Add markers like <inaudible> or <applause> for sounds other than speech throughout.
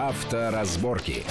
Авторазборки.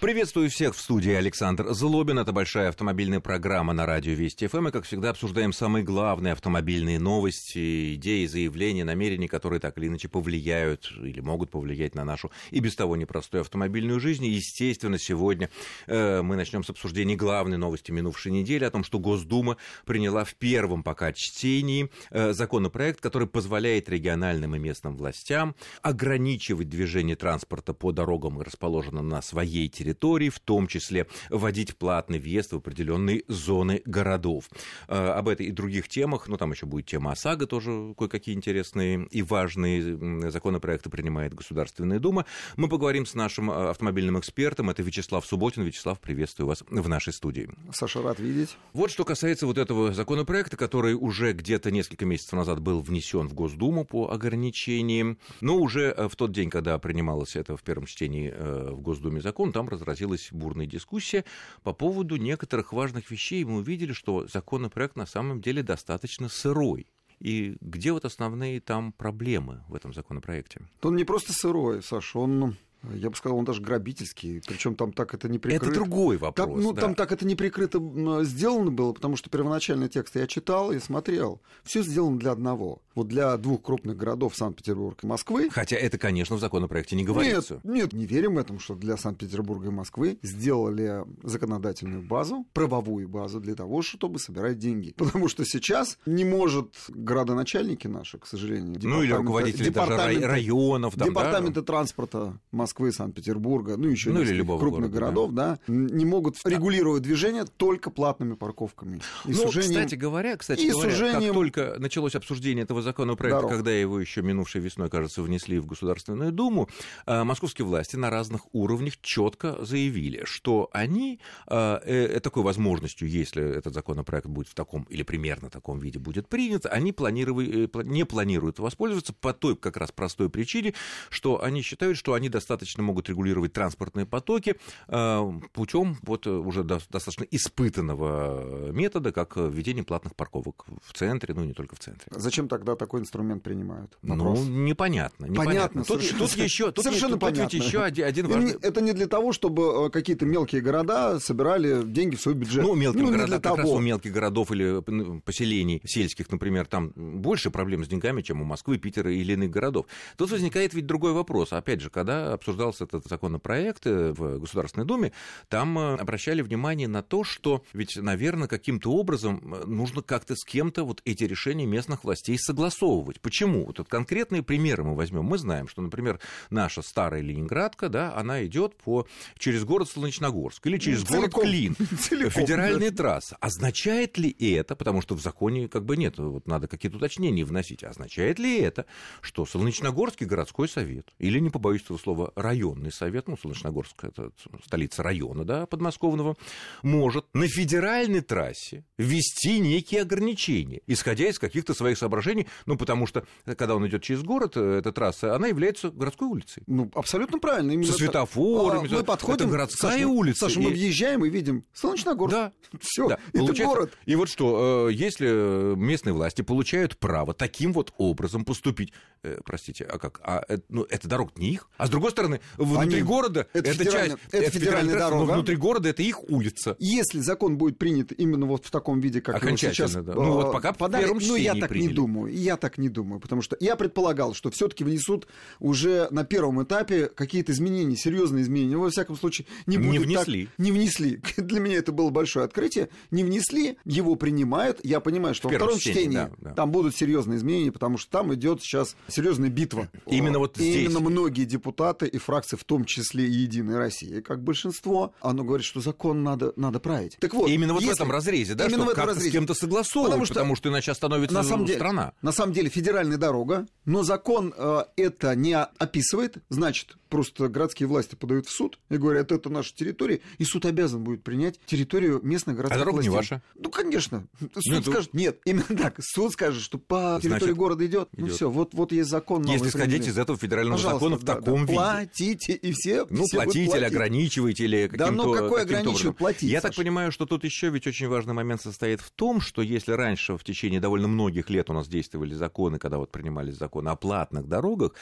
Приветствую всех в студии Александр Злобин. Это большая автомобильная программа на радио Вести ФМ. И, как всегда, обсуждаем самые главные автомобильные новости, идеи, заявления, намерения, которые так или иначе повлияют или могут повлиять на нашу и без того непростую автомобильную жизнь. Естественно, сегодня э, мы начнем с обсуждения главной новости минувшей недели о том, что Госдума приняла в первом пока чтении э, законопроект, который позволяет региональным и местным властям ограничивать движение транспорта по дорогам, расположенным на своей территории территорий, в том числе вводить платный въезд в определенные зоны городов. Э, об этой и других темах, ну там еще будет тема ОСАГО, тоже кое-какие интересные и важные законопроекты принимает Государственная Дума. Мы поговорим с нашим э, автомобильным экспертом, это Вячеслав Субботин. Вячеслав, приветствую вас в нашей студии. Саша, рад видеть. Вот что касается вот этого законопроекта, который уже где-то несколько месяцев назад был внесен в Госдуму по ограничениям, но уже э, в тот день, когда принималось это в первом чтении в Госдуме закон, там разразилась бурная дискуссия по поводу некоторых важных вещей. Мы увидели, что законопроект на самом деле достаточно сырой. И где вот основные там проблемы в этом законопроекте? Он не просто сырой, Саша, он я бы сказал, он даже грабительский. Причем там так это не прикрыто. Это другой вопрос. Там, ну, да. там так это не прикрыто сделано было, потому что первоначальный текст я читал и смотрел. Все сделано для одного. Вот для двух крупных городов Санкт-Петербург и Москвы. Хотя это, конечно, в законопроекте не говорится. Нет, нет, не верим этому, что для Санкт-Петербурга и Москвы сделали законодательную базу, правовую базу для того, чтобы собирать деньги. Потому что сейчас не может градоначальники наши, к сожалению, ну или руководители даже районов, там, департаменты да? транспорта Москвы, Санкт-Петербурга, ну еще ну, или крупных города, городов, да. да, не могут регулировать движение только платными парковками. И ну, сужением... кстати говоря, кстати и говоря, сужением... как только началось обсуждение этого законопроекта, Дорог. когда его еще минувшей весной, кажется, внесли в Государственную Думу, а, московские власти на разных уровнях четко заявили, что они а, э, такой возможностью, если этот законопроект будет в таком или примерно таком виде будет принят, они планировали, э, не планируют воспользоваться по той как раз простой причине, что они считают, что они достаточно могут регулировать транспортные потоки а, путем вот уже достаточно испытанного метода, как введение платных парковок в центре, ну не только в центре. Зачем тогда такой инструмент принимают? Ну, Вопрос. Ну, непонятно. непонятно. Понятно. Тут, тут еще, тут, совершенно тут, понятно. Тут еще один, один важный... Это не для того, чтобы э, какие-то мелкие города собирали деньги в свой бюджет. Ну, мелкие ну, города, как того. раз у мелких городов или поселений сельских, например, там больше проблем с деньгами, чем у Москвы, Питера или иных городов. Тут возникает ведь другой вопрос. Опять же, когда обсуждался этот законопроект э, в Государственной Думе, там э, обращали внимание на то, что ведь, наверное, каким-то образом нужно как-то с кем-то вот эти решения местных властей согласовывать. Почему? Вот конкретные примеры мы возьмем. Мы знаем, что, например, наша старая Ленинградка, да, она идет по, через город Солнечногорск или через целиком, город Клин. <laughs> Целиком, федеральная да. трасса. Означает ли это, потому что в законе как бы нет, вот надо какие-то уточнения вносить, означает ли это, что Солнечногорский городской совет, или, не побоюсь этого слова, районный совет, ну, Солнечногорск это столица района, да, подмосковного, может на федеральной трассе ввести некие ограничения, исходя из каких-то своих соображений, ну, потому что, когда он идет через город, э, эта трасса, она является городской улицей. Ну, абсолютно правильно. Именно Со светофорами. А, мы подходим, это городская Саша, улица. Саша, мы въезжаем и видим Солнечногорск. Да. Все, да. это Получается, город. И вот что, э, если местные власти получают право таким вот образом поступить, э, простите, а как? А, ну, это дорога не их. А с другой стороны, внутри Они, города это, это часть, это, это федеральная трасса, дорога. Но внутри города это их улица. Если закон будет принят именно вот в таком виде, как его сейчас да. ну, вот пока подали, в первом ну, я так приняли. не думаю. Я так не думаю, потому что я предполагал, что все-таки внесут уже на первом этапе какие-то изменения, серьезные изменения. Во всяком случае, не будет Не внесли. Так, не внесли. Для меня это было большое открытие. Не внесли, его принимают. Я понимаю, что в во втором чтении, чтении да, да. там будут серьезные изменения, потому что там идет сейчас серьезная битва. Именно вот здесь. Именно многие депутаты и фракции, в том числе и Единой России, как большинство, оно говорит, что закон надо, надо править. Так вот, именно вот если... в этом разрезе, да, именно что как-то разрезе. с кем-то согласовывать, потому что, потому что иначе становится на самом деле, страна. На самом деле федеральная дорога, но закон э, это не описывает, значит, просто городские власти подают в суд и говорят, это наша территория, и суд обязан будет принять территорию местных городских а дорога властей. не ваша? Ну, конечно. Суд нет, ну, скажет, нет, именно так. Суд скажет, что по территории Значит, города идет. Ну все, вот, вот есть закон. Если исходить из этого федерального Пожалуйста, закона в да, таком да, виде. Платите, и все Ну, все платите или ограничиваете, или каким-то Да, ну какой ограничивать, платить, Я Саша. так понимаю, что тут еще ведь очень важный момент состоит в том, что если раньше в течение довольно многих лет у нас действовали законы, когда вот принимались законы о платных дорогах,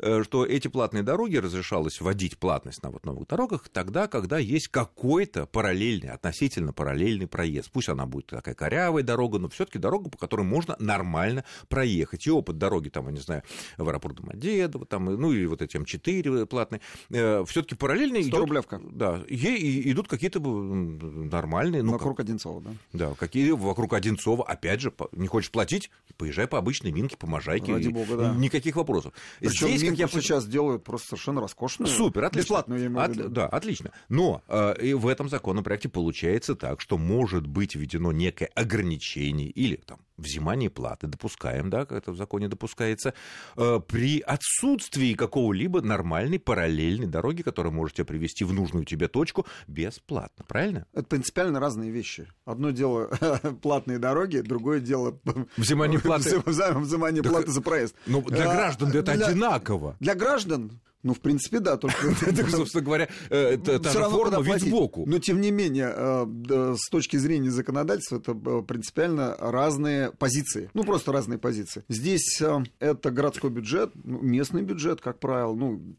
э, что эти платные дороги разрешалось вводить платность на вот новых дорогах тогда, когда есть какой-то параллельный, относительно параллельный проезд. Пусть она будет такая корявая дорога, но все-таки дорога, по которой можно нормально проехать. И опыт дороги, там, я не знаю, в аэропорт Домодедово, там, ну или вот эти М4 платные, э, все-таки параллельно идет, рублевка. Да, ей идут какие-то нормальные. Ну, вокруг как, Одинцова, да? Да, какие вокруг Одинцова. Опять же, не хочешь платить, поезжай по обычной Минке, по Можайке. Ради бога, да. Никаких вопросов. Причем Здесь, как я сейчас делают просто совершенно роскошную. Супер, отлично. Бесплатную, я имею виду. От, да, отлично. Но э, и в этом законопроекте получается так, что может быть введено некое ограничение или там взимание платы, допускаем, да, как это в законе допускается, э, при отсутствии какого-либо нормальной параллельной дороги, которая может тебя привести в нужную тебе точку бесплатно, правильно? Это принципиально разные вещи. Одно дело <laughs> платные дороги, другое дело <laughs> взимание платы, взимание платы за проезд. Ну, для а, граждан это одинаково. Для граждан ну, в принципе, да, только... <laughs> Собственно говоря, э, та же форма вид сбоку. Но, тем не менее, э, с точки зрения законодательства, это э, принципиально разные позиции. Ну, просто разные позиции. Здесь это городской бюджет, ну, местный бюджет, как правило, ну,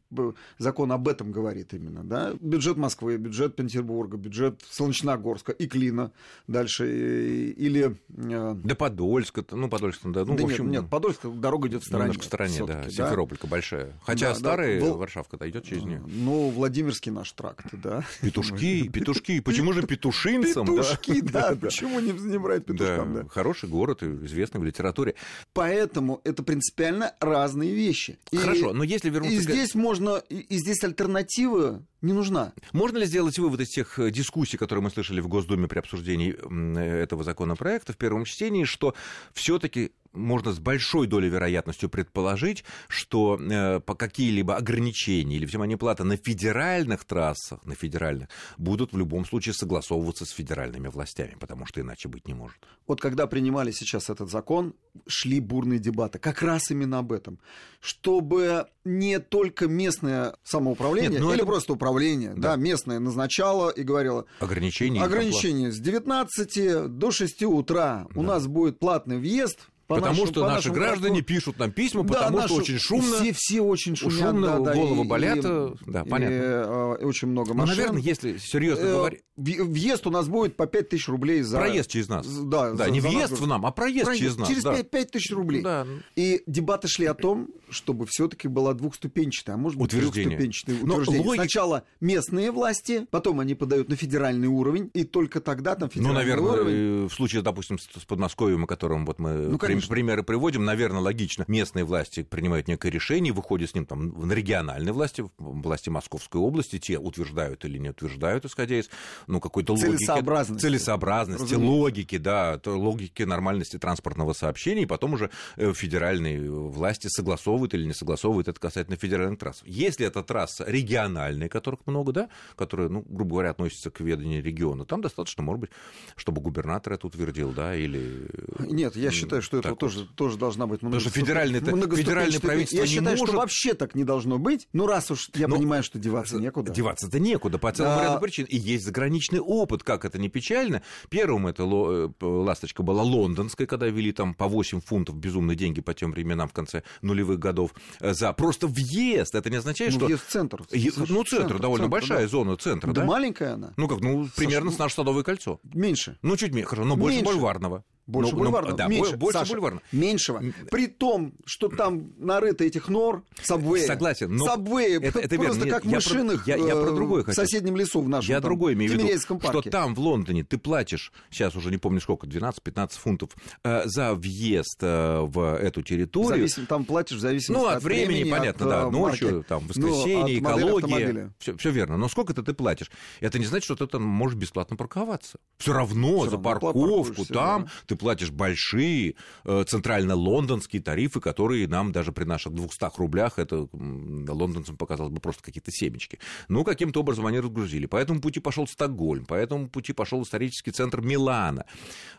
закон об этом говорит именно, да. Бюджет Москвы, бюджет Петербурга, бюджет Солнечногорска и Клина дальше, или... Да Подольска, ну, Подольск, да, ну, да в общем... Нет, нет, Подольск, дорога идет в стороне. Немножко в стороне, да, Симферополька большая. Хотя старые Варшавка дойдет через нее. Ну, Владимирский наш тракт, да. Петушки, <laughs> петушки. Почему же петушинцам? Петушки, <laughs> да. Почему не брать петушкам, да. Хороший город, известный в литературе. Поэтому это принципиально разные вещи. Хорошо, но если вернуться... И здесь можно... И здесь альтернатива не нужна. Можно ли сделать вывод из тех э, дискуссий, которые мы слышали в Госдуме при обсуждении этого законопроекта в первом чтении, что все-таки можно с большой долей вероятностью предположить, что э, по какие-либо ограничения или взимание платы на федеральных трассах, на федеральных, будут в любом случае согласовываться с федеральными властями, потому что иначе быть не может. Вот когда принимали сейчас этот закон, шли бурные дебаты как раз именно об этом, чтобы не только местное самоуправление Нет, ну или это... просто управление, да. да, местное назначало и говорило ограничения, ограничения с 19 до 6 утра да. у нас будет платный въезд по потому нашему, что по наши граждане карту... пишут нам письма, да, потому нашу... что очень шумно. Все, все очень шумят. Шумно, да, да, головы и, болят. И, да, и, понятно. И, э, очень много машин. Ну, наверное, если серьезно э, говорить... Въезд у нас будет по 5 тысяч рублей за... Проезд через нас. Да, да за, не за въезд нас... в нам, а проезд, проезд через нас. Через да. 5, 5 тысяч рублей. Да. И дебаты шли о том, чтобы все таки была двухступенчатая, а может быть трехступенчатая утверждение. Логик... Сначала местные власти, потом они подают на федеральный уровень, и только тогда там федеральный уровень... Ну, наверное, уровень... в случае, допустим, с Подмосковьем, о котором вот мы ну, примеры приводим, наверное, логично. Местные власти принимают некое решение, выходят с ним там на региональные власти, власти Московской области, те утверждают или не утверждают, исходя из ну, какой-то логики. Целесообразности. Целесообразности, Разумеется. логики, да, логики нормальности транспортного сообщения, и потом уже э, федеральные власти согласовывают или не согласовывают это касательно федеральных трасс. Если это трасса региональная, которых много, да, которые, ну, грубо говоря, относятся к ведению региона, там достаточно, может быть, чтобы губернатор это утвердил, да, или... Нет, я считаю, что это вот. тоже, тоже должна быть Потому что федеральное, федеральное правительство Я считаю, может... что вообще так не должно быть. Ну, раз уж я Но... понимаю, что деваться некуда. Деваться-то некуда, по целому да. ряду причин. И есть заграничный опыт, как это не печально. Первым это э, ласточка была лондонская, когда вели там по 8 фунтов безумные деньги по тем временам в конце нулевых годов э, за просто въезд. Это не означает, ну, что... Въезд в центр. Е... Ну, центр, центр довольно центр, большая да. зона центра, да? Да маленькая она. Ну как, ну, примерно Саша, с наше Садовое кольцо. Меньше. Ну, чуть меньше, хорошо, но больше меньше. бульварного. Больше ну, бульварного. Ну, да, меньше, больше Саша, бульварного. Меньшего. При том, что там нарыто этих нор, сабвеи. Согласен. Но сабвеи это, это просто верно. как я машинах я, я про другое в соседнем лесу в нашем Я там, другое имею в виду, парке. что там в Лондоне ты платишь, сейчас уже не помню сколько, 12-15 фунтов э, за въезд э, в эту территорию. Зависим, там платишь в зависимости ну, от, от времени, времени, понятно, от, да, э, ночью, марки. там, воскресенье, ну, экология. Все, верно. Но сколько-то ты платишь. Это не значит, что ты там можешь бесплатно парковаться. Все равно за парковку там да. Ты платишь большие э, центрально-лондонские тарифы, которые нам даже при наших 200 рублях, это лондонцам показалось бы просто какие-то семечки. Ну, каким-то образом они разгрузили. По этому пути пошел Стокгольм, по этому пути пошел исторический центр Милана.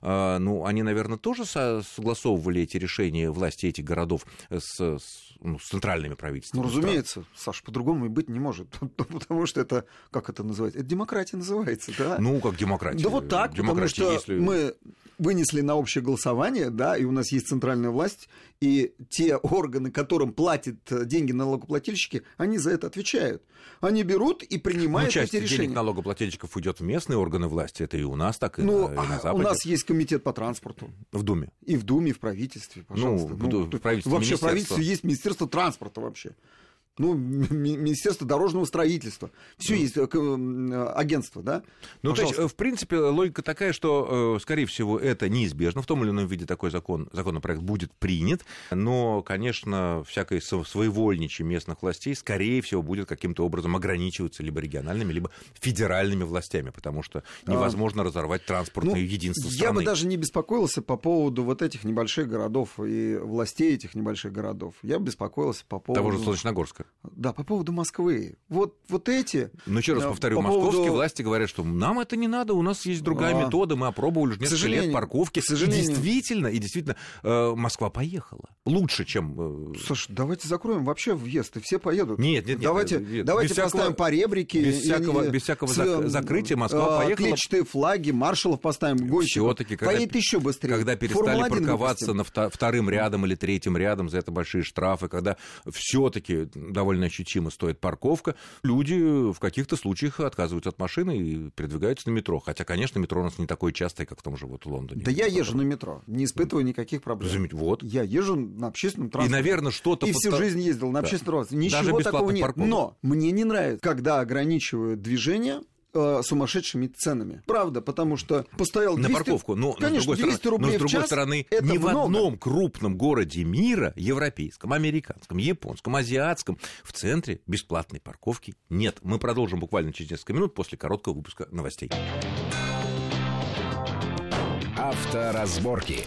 Э, ну, они, наверное, тоже согласовывали эти решения власти этих городов с, с, ну, с центральными правительствами. Ну, разумеется, Саш, по-другому и быть не может, <laughs> потому что это, как это называется, это демократия называется, да? Ну, как демократия. Да вот так, демократия, потому что если... мы вынесли на общее голосование, да, и у нас есть центральная власть, и те органы, которым платят деньги налогоплательщики, они за это отвечают. Они берут и принимают ну, часть эти решения. денег налогоплательщиков уйдет в местные органы власти, это и у нас так, и, ну, на, и на а Западе. У нас есть комитет по транспорту. В Думе. И в Думе, и в правительстве, пожалуйста. Ну, в, в правительстве вообще в правительстве есть Министерство транспорта вообще ну, Министерство дорожного строительства. Все ну. есть э, агентство, да? Ну, Пожалуйста. то есть, в принципе, логика такая, что, э, скорее всего, это неизбежно. В том или ином виде такой закон, законопроект будет принят. Но, конечно, всякое своевольничье местных властей, скорее всего, будет каким-то образом ограничиваться либо региональными, либо федеральными властями, потому что а. невозможно а, разорвать транспортное ну, единство страны. Я бы даже не беспокоился по поводу вот этих небольших городов и властей этих небольших городов. Я бы беспокоился по поводу... Того же Солнечногорска. Да, по поводу Москвы. Вот, вот эти... Ну, еще раз повторю, по московские поводу... власти говорят, что нам это не надо, у нас есть другая а... метода, мы опробовали уже несколько лет парковки. К сожалению... И действительно, и действительно, э, Москва поехала. Лучше, чем... Э... Слушай, давайте закроем вообще въезд, и все поедут. Нет, нет, нет. Давайте, нет, давайте без поставим всякого, по ребрике. Без всякого, без всякого с, закрытия Москва э, поехала. Клетчатые флаги, маршалов поставим, гонщиков. Все-таки, когда, Поедет еще быстрее. Когда перестали парковаться на вторым рядом или третьим рядом за это большие штрафы, когда все-таки довольно ощутимо стоит парковка, люди в каких-то случаях отказываются от машины и передвигаются на метро. Хотя, конечно, метро у нас не такое частое, как в том же вот Лондоне. Да я езжу на метро, не испытываю никаких проблем. Вот. Я езжу на общественном транспорте. И, наверное, что-то... И всю жизнь ездил на общественном транспорте. Ничего такого нет. Парковок. Но мне не нравится, когда ограничивают движение э, сумасшедшими ценами. Правда, потому что постоял 200... На парковку. Но, Конечно, с другой 200 рублей но, с другой час стороны, это ни много. в одном крупном городе мира, европейском, американском, японском, азиатском, в центре бесплатной парковки нет. Мы продолжим буквально через несколько минут после короткого выпуска новостей. Авторазборки.